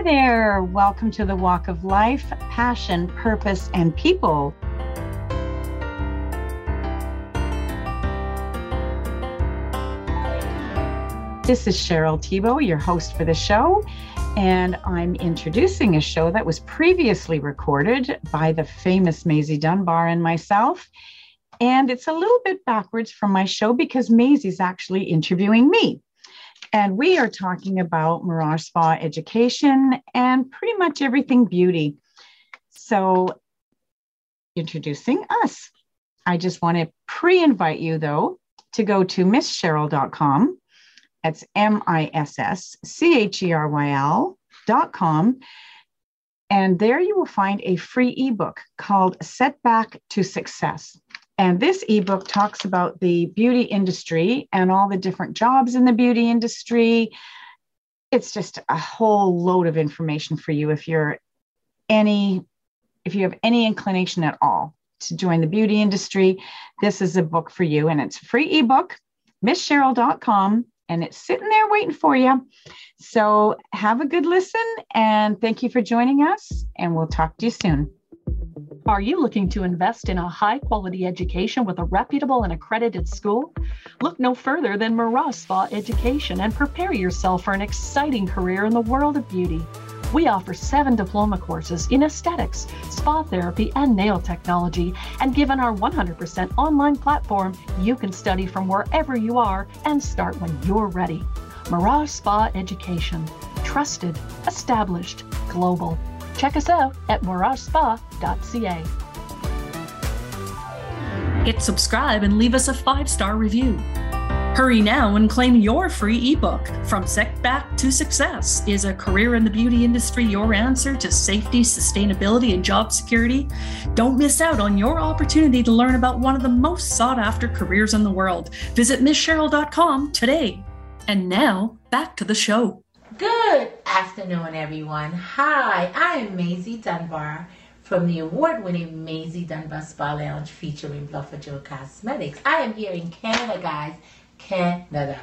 Hi there. Welcome to the Walk of Life, Passion, Purpose, and People. This is Cheryl Thibault, your host for the show, and I'm introducing a show that was previously recorded by the famous Maisie Dunbar and myself. And it's a little bit backwards from my show because Maisie's actually interviewing me. And we are talking about Mirage Spa education and pretty much everything beauty. So, introducing us. I just want to pre invite you, though, to go to misscheryl.com that's M I S S C H E R Y L.com. And there you will find a free ebook called Setback to Success. And this ebook talks about the beauty industry and all the different jobs in the beauty industry. It's just a whole load of information for you if you're any if you have any inclination at all to join the beauty industry, this is a book for you and it's a free ebook, misscheryl.com and it's sitting there waiting for you. So have a good listen and thank you for joining us, and we'll talk to you soon. Are you looking to invest in a high quality education with a reputable and accredited school? Look no further than Mirage Spa Education and prepare yourself for an exciting career in the world of beauty. We offer seven diploma courses in aesthetics, spa therapy, and nail technology. And given our 100% online platform, you can study from wherever you are and start when you're ready. Mirage Spa Education. Trusted, established, global. Check us out at miragespa.ca. Hit subscribe and leave us a five star review. Hurry now and claim your free ebook. From Setback to Success Is a Career in the Beauty Industry Your Answer to Safety, Sustainability, and Job Security? Don't miss out on your opportunity to learn about one of the most sought after careers in the world. Visit MissCheryl.com today. And now, back to the show. Good afternoon, everyone. Hi, I am Maisie Dunbar from the award winning Maisie Dunbar Spa Lounge featuring Bluffajo Cosmetics. I am here in Canada, guys Canada.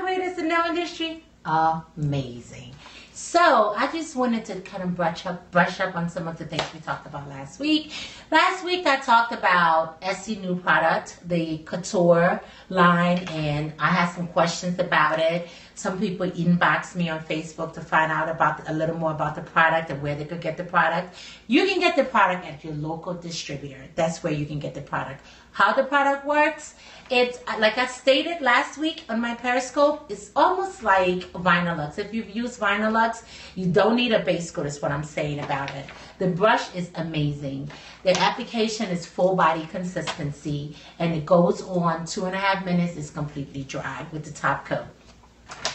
Great is the nail industry? Amazing. So I just wanted to kind of brush up, brush up on some of the things we talked about last week. Last week I talked about Essie new product, the Couture line, and I had some questions about it. Some people inboxed me on Facebook to find out about a little more about the product and where they could get the product. You can get the product at your local distributor. That's where you can get the product. How the product works, it's uh, like I stated last week on my Periscope, it's almost like Vinylux. If you've used Vinylux, you don't need a base coat, is what I'm saying about it. The brush is amazing. The application is full body consistency and it goes on two and a half minutes, it's completely dry with the top coat.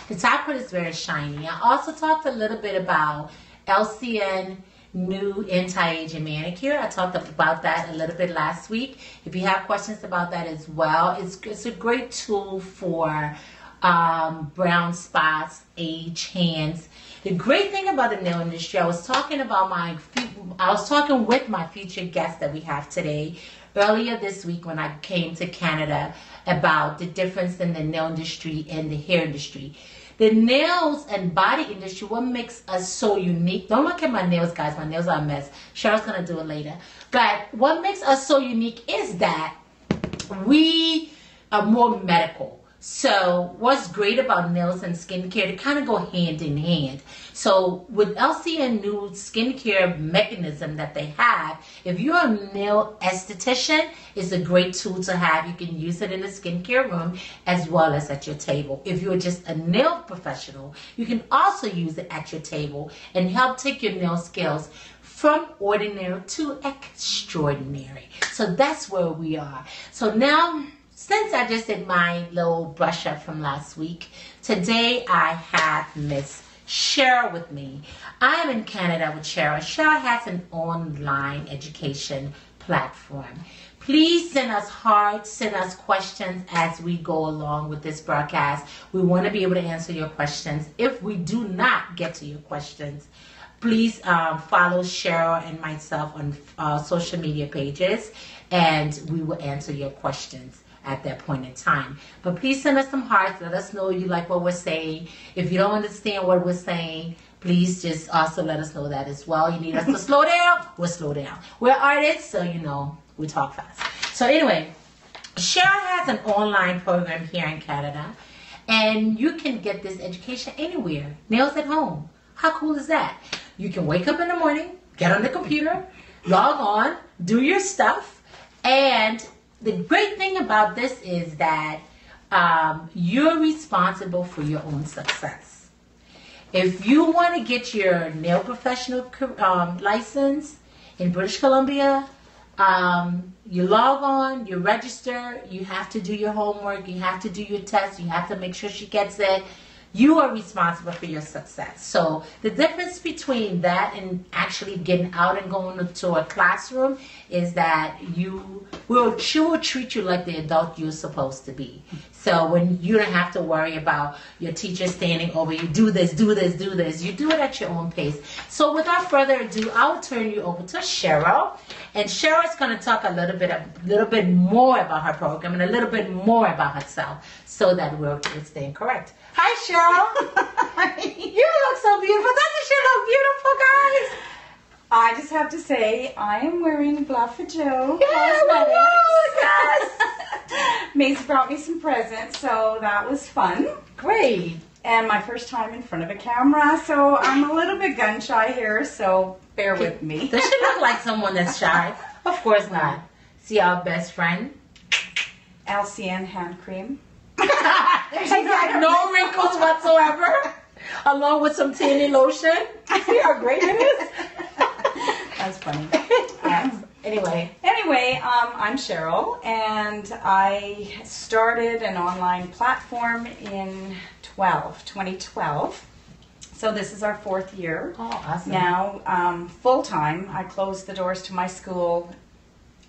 The top coat is very shiny. I also talked a little bit about LCN new anti-aging manicure. I talked about that a little bit last week. If you have questions about that as well, it's, it's a great tool for um, brown spots, age, hands. The great thing about the nail industry, I was talking about my, I was talking with my future guest that we have today earlier this week when I came to Canada about the difference in the nail industry and the hair industry. The nails and body industry, what makes us so unique? Don't look at my nails, guys. My nails are a mess. Cheryl's gonna do it later. But what makes us so unique is that we are more medical. So what's great about nails and skincare, they kind of go hand in hand. So with LCN new skincare mechanism that they have, if you're a nail esthetician, it's a great tool to have. You can use it in the skincare room as well as at your table. If you're just a nail professional, you can also use it at your table and help take your nail skills from ordinary to extraordinary. So that's where we are. So now since I just did my little brush up from last week, today I have Miss Cheryl with me. I am in Canada with Cheryl. Cheryl has an online education platform. Please send us hearts, send us questions as we go along with this broadcast. We want to be able to answer your questions. If we do not get to your questions, please um, follow Cheryl and myself on uh, social media pages and we will answer your questions at that point in time. But please send us some hearts. Let us know you like what we're saying. If you don't understand what we're saying, please just also let us know that as well. You need us to slow down, we'll slow down. We're artists, so you know, we talk fast. So anyway, Cheryl has an online program here in Canada, and you can get this education anywhere. Nails at home. How cool is that? You can wake up in the morning, get on the computer, log on, do your stuff, and the great thing about this is that um, you're responsible for your own success. If you want to get your nail professional um, license in British Columbia, um, you log on, you register, you have to do your homework, you have to do your test, you have to make sure she gets it you are responsible for your success. So the difference between that and actually getting out and going to a classroom is that you will she will treat you like the adult you're supposed to be. So when you don't have to worry about your teacher standing over you, do this, do this, do this. You do it at your own pace. So without further ado, I'll turn you over to Cheryl, and Cheryl is going to talk a little bit, a little bit more about her program and a little bit more about herself, so that we're, we're staying correct. Hi, Cheryl. you look so beautiful. Doesn't she look beautiful, guys? I just have to say, I am wearing Bluffajo yeah, cosmetics. Maisie brought me some presents, so that was fun. Great. And my first time in front of a camera, so I'm a little bit gun shy here, so bear with me. Does she look like someone that's shy? Of course not. See our best friend? LCN hand cream. She's got no wrinkles whatsoever, along with some tanny lotion. See how great it is? That's funny. Um, anyway. Anyway, um, I'm Cheryl, and I started an online platform in 12, 2012. So this is our fourth year. Oh, awesome. Now, um, full time. I closed the doors to my school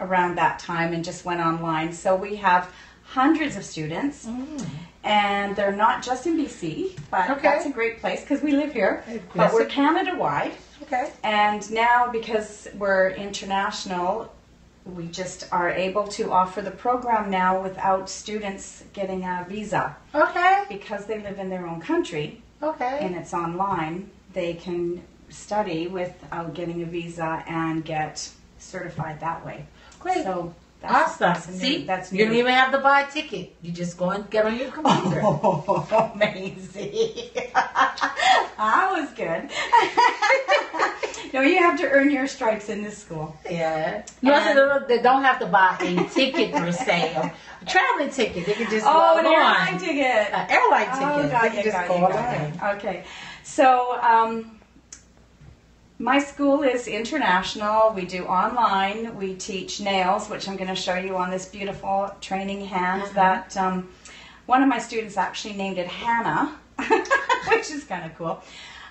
around that time and just went online. So we have hundreds of students. Mm. And they're not just in BC, but okay. that's a great place because we live here. But we're Canada wide. Okay. And now, because we're international, we just are able to offer the program now without students getting a visa. Okay. Because they live in their own country. Okay. And it's online, they can study without getting a visa and get certified that way. Great. So that's, awesome. That's new, See, that's new. you don't even have to buy a ticket. You just go and get on your computer. Oh, amazing! that was good. no, you have to earn your stripes in this school. Yeah. No, they don't have to buy a ticket per se. A traveling ticket. They can just oh, an airline ticket. An airline ticket. Oh, got they can just go online. Okay. So. Um, my school is international. We do online. We teach nails, which I'm going to show you on this beautiful training hand uh-huh. that um, one of my students actually named it Hannah, which is kind of cool.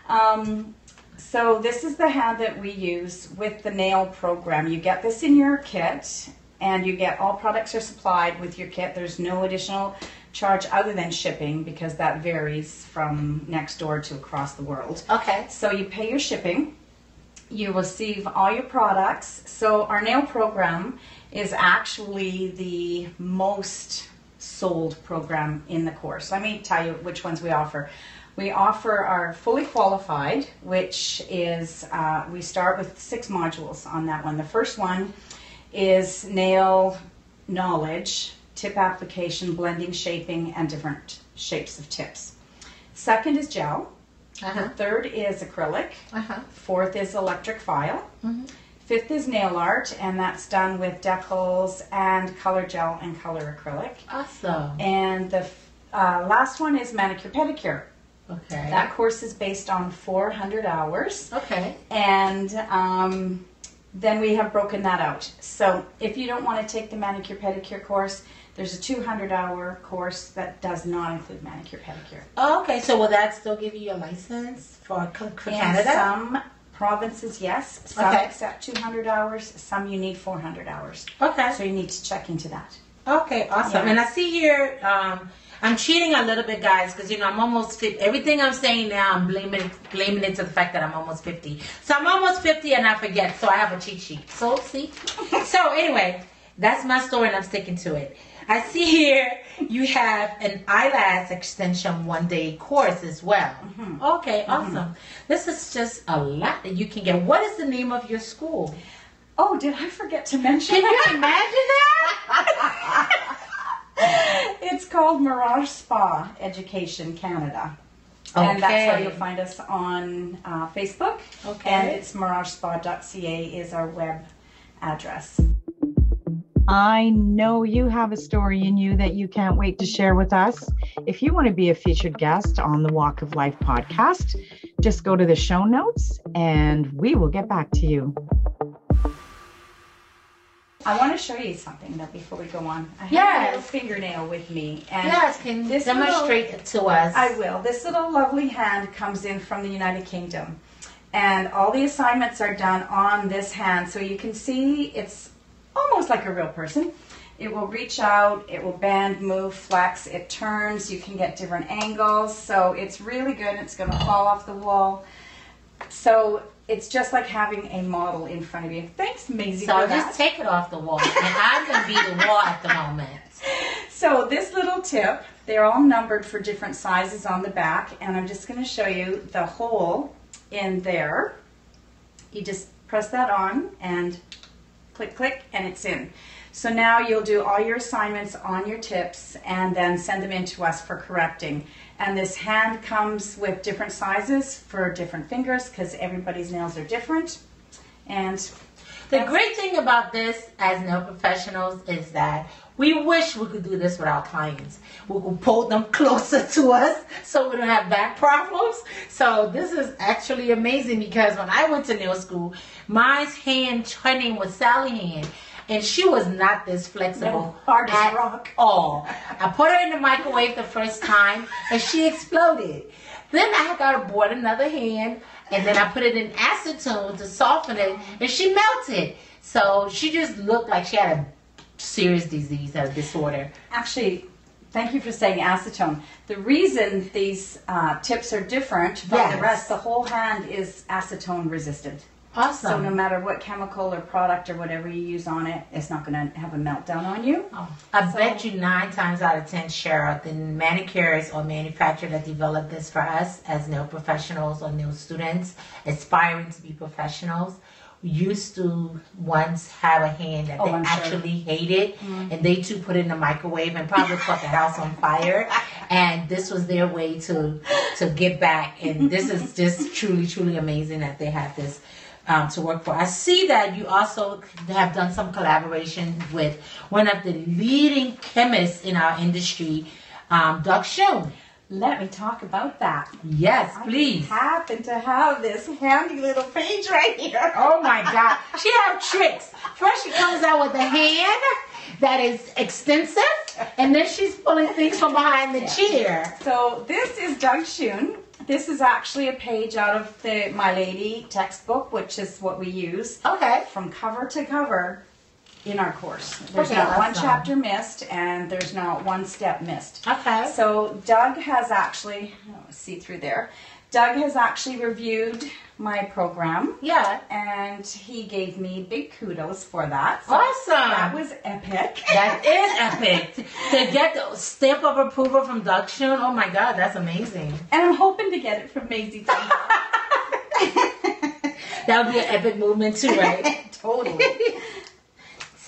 Um, so this is the hand that we use with the nail program. You get this in your kit and you get all products are supplied with your kit. There's no additional charge other than shipping because that varies from next door to across the world. Okay. So you pay your shipping you receive all your products. So our nail program is actually the most sold program in the course. Let me tell you which ones we offer. We offer our fully qualified, which is, uh, we start with six modules on that one. The first one is nail knowledge, tip application, blending, shaping, and different shapes of tips. Second is gel. Uh-huh. The third is acrylic. Uh-huh. Fourth is electric file. Mm-hmm. Fifth is nail art, and that's done with decals and color gel and color acrylic. Awesome. And the uh, last one is manicure pedicure. Okay. That course is based on 400 hours. Okay. And um, then we have broken that out. So if you don't want to take the manicure pedicure course, there's a 200 hour course that does not include manicure pedicure. Oh, okay, so will that still give you a license for, for Canada? some provinces, yes. Some okay. accept 200 hours. Some you need 400 hours. Okay. So you need to check into that. Okay, awesome. Yeah. And I see here. Um, I'm cheating a little bit, guys, because you know I'm almost 50. Everything I'm saying now, I'm blaming blaming it to the fact that I'm almost 50. So I'm almost 50 and I forget. So I have a cheat sheet. So see. so anyway, that's my story and I'm sticking to it. I see here you have an eyelash extension one day course as well. Mm-hmm. Okay, awesome. This is just a lot that you can get. What is the name of your school? Oh, did I forget to mention? Can you imagine that? it's called Mirage Spa Education Canada. And that's how you'll find us on uh, Facebook. Okay. And it's miragespa.ca is our web address. I know you have a story in you that you can't wait to share with us. If you want to be a featured guest on the Walk of Life podcast, just go to the show notes and we will get back to you. I want to show you something though before we go on. I have a little fingernail with me. And yes, can this demonstrate it to us. I will. This little lovely hand comes in from the United Kingdom. And all the assignments are done on this hand. So you can see it's almost like a real person. It will reach out, it will bend, move, flex, it turns, you can get different angles. So it's really good. It's going to fall off the wall. So it's just like having a model in front of you. Thanks, Maisie, So just take it off the wall. And I'm gonna be the wall at the moment. So this little tip, they're all numbered for different sizes on the back, and I'm just going to show you the hole in there. You just press that on and click, click, and it's in. So now you'll do all your assignments on your tips and then send them in to us for correcting. And this hand comes with different sizes for different fingers because everybody's nails are different. And The great thing about this as nail professionals is that we wish we could do this with our clients. We could pull them closer to us so we don't have back problems. So this is actually amazing because when I went to nail school, my hand training was Sally hand. And she was not this flexible No, at rock. all. I put her in the microwave the first time and she exploded. Then I got her bought another hand and then I put it in acetone to soften it and she melted. So she just looked like she had a serious disease, or disorder. Actually, thank you for saying acetone. The reason these uh, tips are different from Yes. the rest, the whole hand is acetone resistant. Awesome. So no matter what chemical or product or whatever you use on it, it's not going to have a meltdown on you. Oh, I So- bet you nine times out of ten, Cheryl, the manicurists or manufacturer that developed this for us as nail professionals or nail students aspiring to be professionals used to once have a hand that Oh, they I'm sure. actually hated and they too put it in the microwave and probably caught the house on fire and this was their way to to get back and this is just truly truly amazing that they have this um, to work for. I see that you also have done some collaboration with one of the leading chemists in our industry, um, Doug Schoon. Let me talk about that. Yes, please. I happen to have this handy little page right here. Oh my God. She have tricks. First she comes out with a hand that is extensive, and then she's pulling things from behind the chair. So this is Doug Schoon. This is actually a page out of the Milady textbook, which is what we use. Okay. from cover to cover in our course. There's Okay, not one awesome. chapter missed and there's not one step missed. Okay. So Doug has actually, oh, see through there, Doug has actually reviewed my program Yeah. and he gave me big kudos for that. So Awesome. That was epic. That is epic. to get the stamp of approval from Doug Schoon, oh my God, that's amazing. and I'm hoping to get it from Maisie too. That would be an epic movement too, right? totally.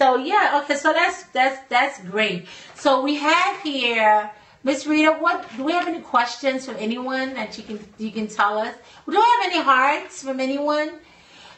So yeah, okay, so that's that's that's great. So we have here Miss Rita, what do we have any questions from anyone that you can you can tell us? Do we have any hearts from anyone?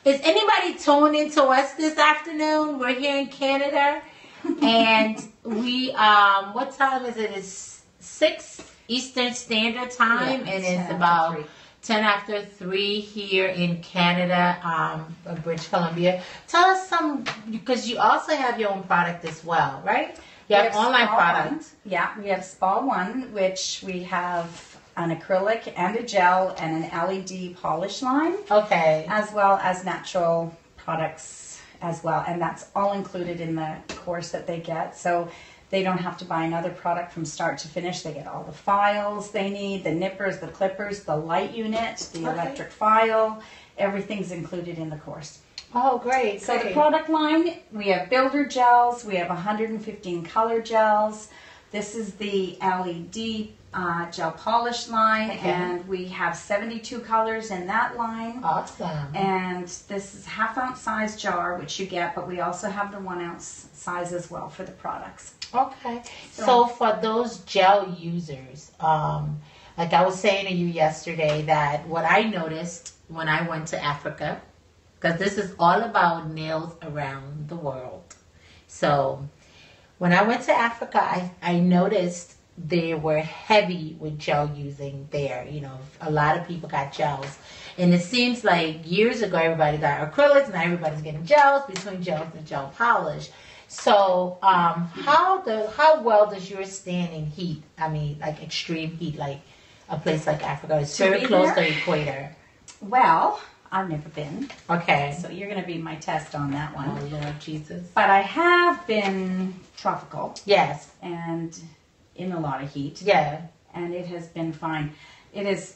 Is anybody tuning into us this afternoon? We're here in Canada, and we um, what time is it? It's six Eastern Standard Time, Yeah, and it's it's 10 after about three. 10 after 3 here in Canada, um, British Columbia. Tell us some, because you also have your own product as well, right? You have, have online Spa products. One. Yeah, we have Spa One, which we have an acrylic and a gel and an LED polish line. Okay. as well as natural products as well. And that's all included in the course that they get. So they don't have to buy another product from start to finish. They get all the files they need, the nippers, the clippers, the light unit, the Okay. electric file. Everything's included in the course. Oh, great. So the product line, we have builder gels, we have 115 color gels. This is the LED uh, gel polish line, Okay. and we have 72 colors in that line. Awesome. And this is half ounce size jar, which you get, but we also have the one ounce size as well for the products. Okay. So- for those gel users, um, like I was saying to you yesterday, that what I noticed when I went to Africa, because this is all about nails around the world. So when I went to Africa, I, I noticed they were heavy with gel using there. You know, a lot of people got gels. And it seems like years ago everybody got acrylics, now everybody's getting gels between gels and gel polish. So, um, how the how well does your stand in heat? I mean, like extreme heat, like a place like Africa. It's very close to the equator. Well, I've never been, Okay. so you're going to be my test on that one. Oh Lord Jesus. But I have been tropical Yes. and in a lot of heat. Yeah. and it has been fine. It has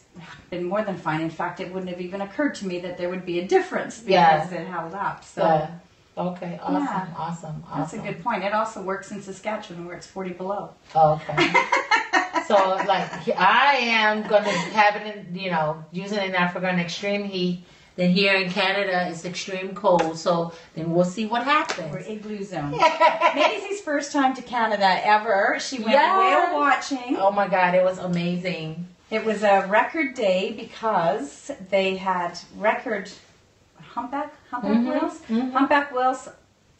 been more than fine. In fact, it wouldn't have even occurred to me that there would be a difference because it held up. So Yeah. Okay. Awesome. Yeah. Awesome. Awesome. that's a good point. It also works in Saskatchewan where it's 40 below. Oh, okay. so like I am gonna have it in you know using it in Africa in extreme heat. Then here in Canada it's extreme cold. So then we'll see what happens. We're igloo zone. Maisie's first time to Canada ever. She went Yeah. whale watching. oh my God, it was amazing. It was a record day because they had record humpback humpback Mhm, whales. mhm. Humpback whales,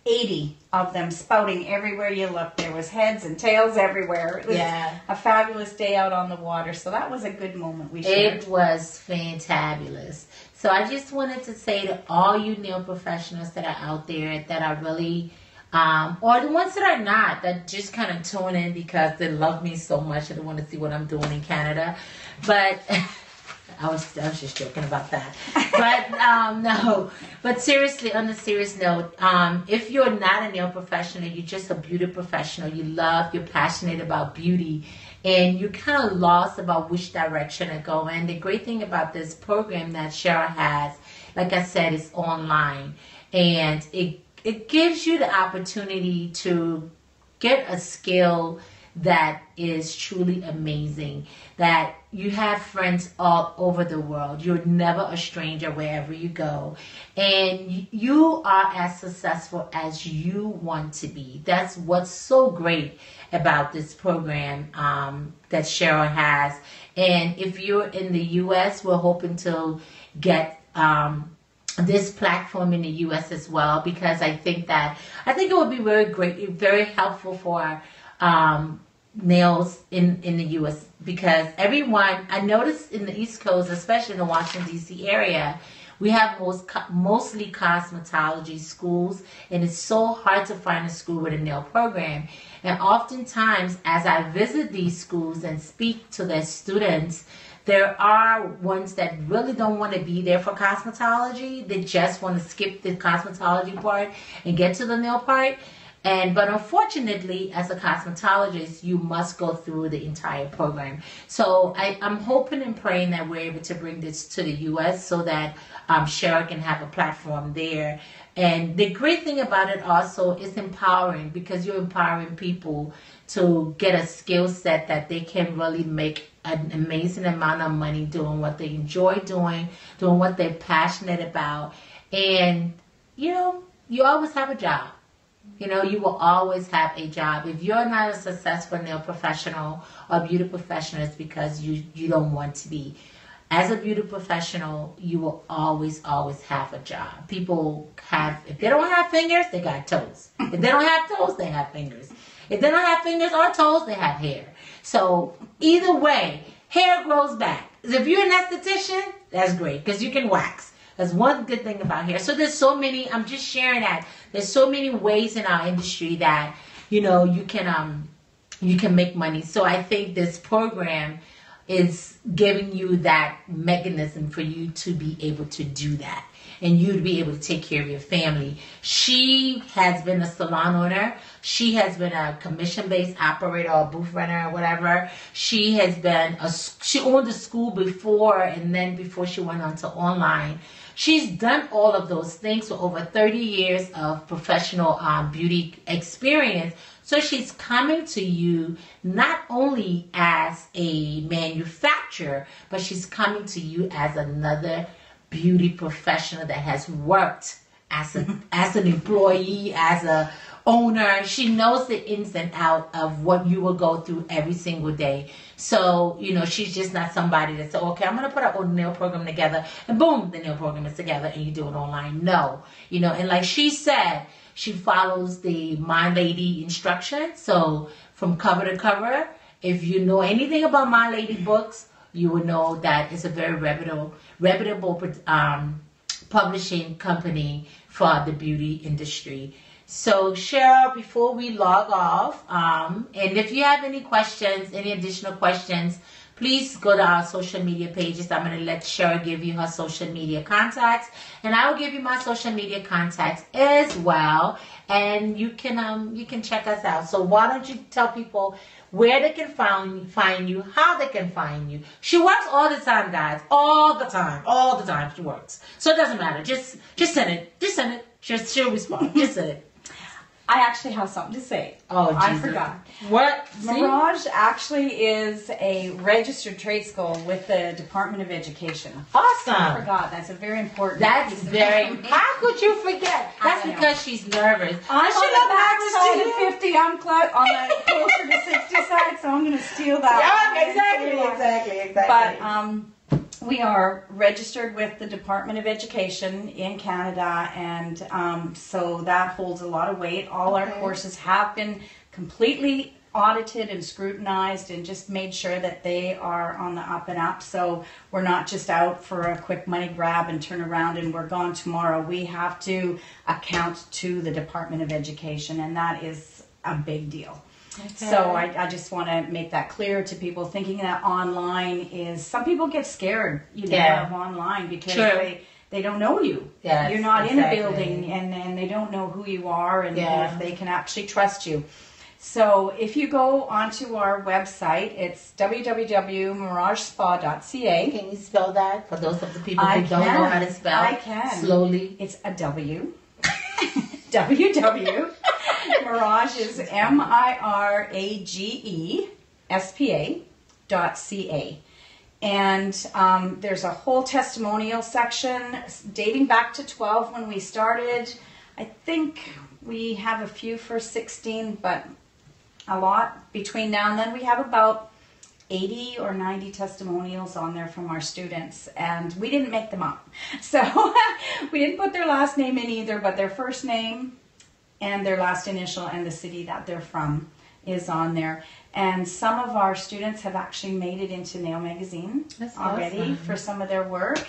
eighty of them spouting everywhere you look. There was heads and tails everywhere. It was Yeah. a fabulous day out on the water. So that was a good moment we shared. It was fantabulous. So I just wanted to say to all you nail professionals that are out there that are really, um, or the ones that are not, that just kind of tune in because they love me so much and they want to see what I'm doing in Canada. But I was I was just joking about that. But um, no. But seriously, on a serious note, um, if you're not a nail professional, you're just a beauty professional. You love, you're passionate about beauty, and you're kind of lost about which direction to go. And the great thing about this program that Cheryl has, like I said, is online, and it it gives you the opportunity to get a skill that is truly amazing. That you have friends all over the world. You're never a stranger wherever you go. And you are as successful as you want to be. That's what's so great about this program um, that Cheryl has. And if you're in the U.S., we're hoping to get. Um, this platform in the U.S. as well because I think that I think it would be very great, very helpful for um, nails in in the U.S. because everyone I noticed in the East Coast, especially in the Washington D.C. area, we have most mostly cosmetology schools, and it's so hard to find a school with a nail program. And oftentimes, as I visit these schools and speak to their students, there are ones that really don't want to be there for cosmetology. They just want to skip the cosmetology part and get to the nail part. And but unfortunately, as a cosmetologist, you must go through the entire program. So I, I'm hoping and praying that we're able to bring this to the U.S. so that um, Cheryl can have a platform there. And the great thing about it also is empowering because you're empowering people to get a skill set that they can really make an amazing amount of money doing what they enjoy doing, doing what they're passionate about. And, you know, you always have a job. You know, you will always have a job. If you're not a successful nail professional or beauty professional, it's because you, you don't want to be. As a beauty professional, you will always, always have a job. People have, if they don't have fingers, they got toes. If they don't have toes, they have fingers. If they don't have fingers or toes, they have hair. So either way, hair grows back. If you're an esthetician, that's great because you can wax. That's one good thing about hair. So there's so many. I'm just sharing that there's so many ways in our industry that you know you can um you can make money. So I think this program is giving you that mechanism for you to be able to do that and you to be able to take care of your family. She has been a salon owner. She has been a commission-based operator or booth runner or whatever. She has been a she owned a school before and then before she went on to online. She's done all of those things for over 30 years of professional um, beauty experience. So she's coming to you not only as a manufacturer, but she's coming to you as another beauty professional that has worked as a as an employee, as a owner. She knows the ins and out of what you will go through every single day. So, you know, she's just not somebody that said, okay, I'm to put a nail program together and boom, the nail program is together and you do it online. No, you know, and like she said, she follows the Milady instruction. So from cover to cover, if you know anything about Milady books, you will know that it's a very reputable, reputable um, publishing company for the beauty industry. So, Cheryl, before we log off, um, and if you have any questions, any additional questions, please go to our social media pages. I'm going to let Cheryl give you her social media contacts, and I will give you my social media contacts as well. And you can um you can check us out. So why don't you tell people where they can find find you, how they can find you. She works all the time, guys, all the time, all the time. She works, so it doesn't matter. Just just send it, just send it. She'll, she'll respond. Just send it. I actually have something to say. Oh, I Jesus. forgot. What? See? Mirage actually is a registered trade school with the Department of Education. Awesome. I forgot. That's a very important. That's very. How could you forget? That's I know. because she's nervous. I'm Does on the back side of 50. I'm clo- on the closer to 60 side, so I'm going to steal that. Yeah, exactly, exactly, exactly. But um, we are registered with the Department of Education in Canada, and um, so that holds a lot of weight. All our courses have been completely audited and scrutinized and just made sure that they are on the up and up. So we're not just out for a quick money grab and turn around and we're gone tomorrow. We have to account to the Department of Education, and that is a big deal. So I, I just want to make that clear to people thinking that online is some people get scared, you know, Yeah. of online because True. they they don't know you. Yes, You're not exactly. in a building and, and they don't know who you are and Yeah. if they can actually trust you. So if you go onto our website, it's www.miragespa.ca. Can you spell that for those of the people I who don't know how to spell? I can. Slowly. It's a W. WW. Mirage is M I R A G E S P A dot C A. And um, there's a whole testimonial section dating back to 12 when we started. I think we have a few for 16, but a lot between now and then. We have about 80 or 90 testimonials on there from our students, and we didn't make them up. So we didn't put their last name in either, but their first name and their last initial and the city that they're from is on there. And some of our students have actually made it into Nail Magazine That's already awesome. for some of their work.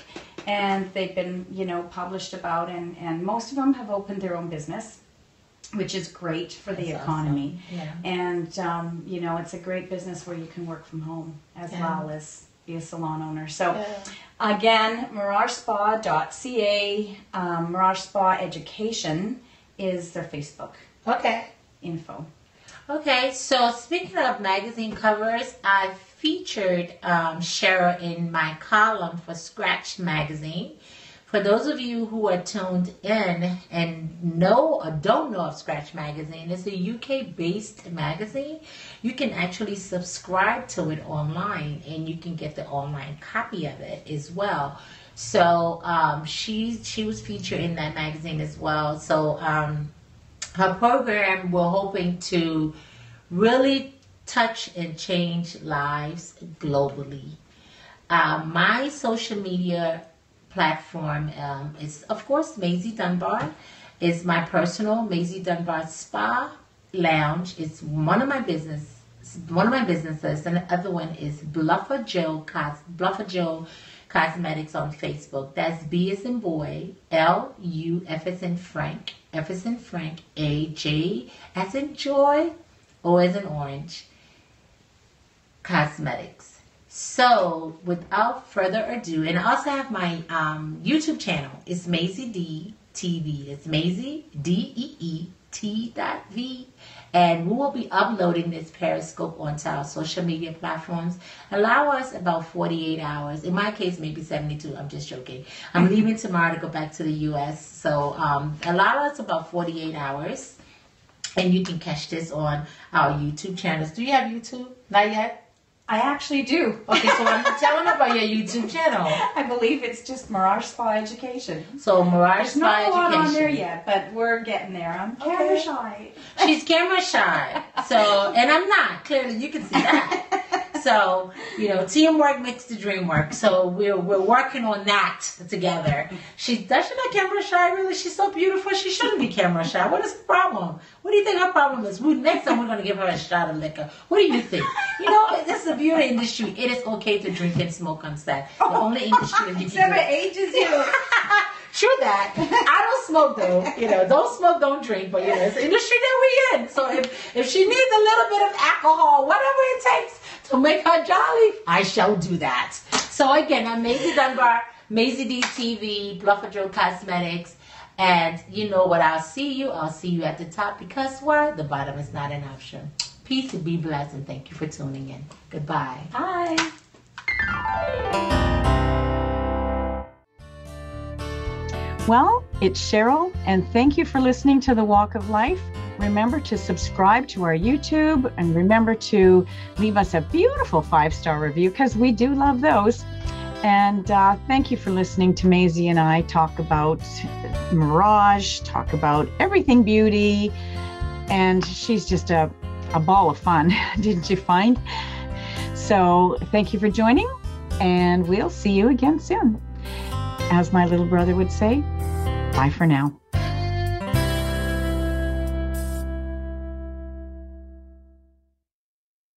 And they've been, you know, published about, and, and most of them have opened their own business, which is great for the economy. awesome. Yeah. And, um, you know, it's a great business where you can work from home as Yeah. well as be a salon owner. So, Yeah. again, miragespa.ca, um, Mirage Spa Education is their Facebook Okay. info. Okay, so speaking of magazine covers, I featured um, Cheryl in my column for Scratch Magazine. For those of you who are tuned in and know or don't know of Scratch Magazine, it's a UK based magazine. You can actually subscribe to it online and you can get the online copy of it as well. So um, she she was featured in that magazine as well. So um, her program we're hoping to really touch and change lives globally. Uh, my social media platform um, is, of course, Maisie Dunbar. Is my personal Maisie Dunbar Spa Lounge. It's one of my business, one of my businesses, and the other one is Bluffajo Cos Bluffajo Cosmetics on Facebook. That's B as in boy, L U F as in Frank, F as in Frank, A J as in joy, O as in orange, cosmetics. So, without further ado, and I also have my um, YouTube channel. It's Maisie D TV. It's Maisie D E E T dot V. And we will be uploading this Periscope onto our social media platforms. Allow us about 48 hours. In my case, maybe 72. I'm just joking. I'm leaving tomorrow to go back to the U.S. So um, allow us about 48 hours. And you can catch this on our YouTube channels. Do you have YouTube? Not yet? I actually do. Okay, so I'm telling about your YouTube channel. I believe it's just Mirage Spa Education. So Mirage There's Spa not a lot on there yet, but we're getting there. I'm camera Okay. shy. She's camera shy. So, and I'm not. Clearly, you can see that. So, you know, teamwork makes the dream work. So we're we're working on that together. She does she not camera shy? Really, she's so beautiful. She shouldn't be camera shy. What is the problem? What do you think her problem is? We, next time we're gonna give her a shot of liquor. What do you think? You know, this is the beauty industry. It is okay to drink and smoke on set. The oh, only industry that you can do. ages you. True that. I don't smoke though. You know, don't smoke, don't drink. But you know, it's the industry that we're in. So if if she needs a little bit of alcohol, whatever it takes to make her jolly, I shall do that. So again, I'm Maisie Dunbar, Maisie D TV, Bluffajo Cosmetics. And you know what? I'll see you. I'll see you at the top because why? The bottom is not an option. Peace and be blessed, and thank you for tuning in. Goodbye. Bye. Well, it's Cheryl, and thank you for listening to The Walk of Life. Remember to subscribe to our YouTube and remember to leave us a beautiful five star review because we do love those. And uh, thank you for listening to Maisie and I talk about Mirage, talk about everything beauty. And she's just a, a ball of fun, didn't you find? So thank you for joining, and we'll see you again soon. As my little brother would say, Bye for now.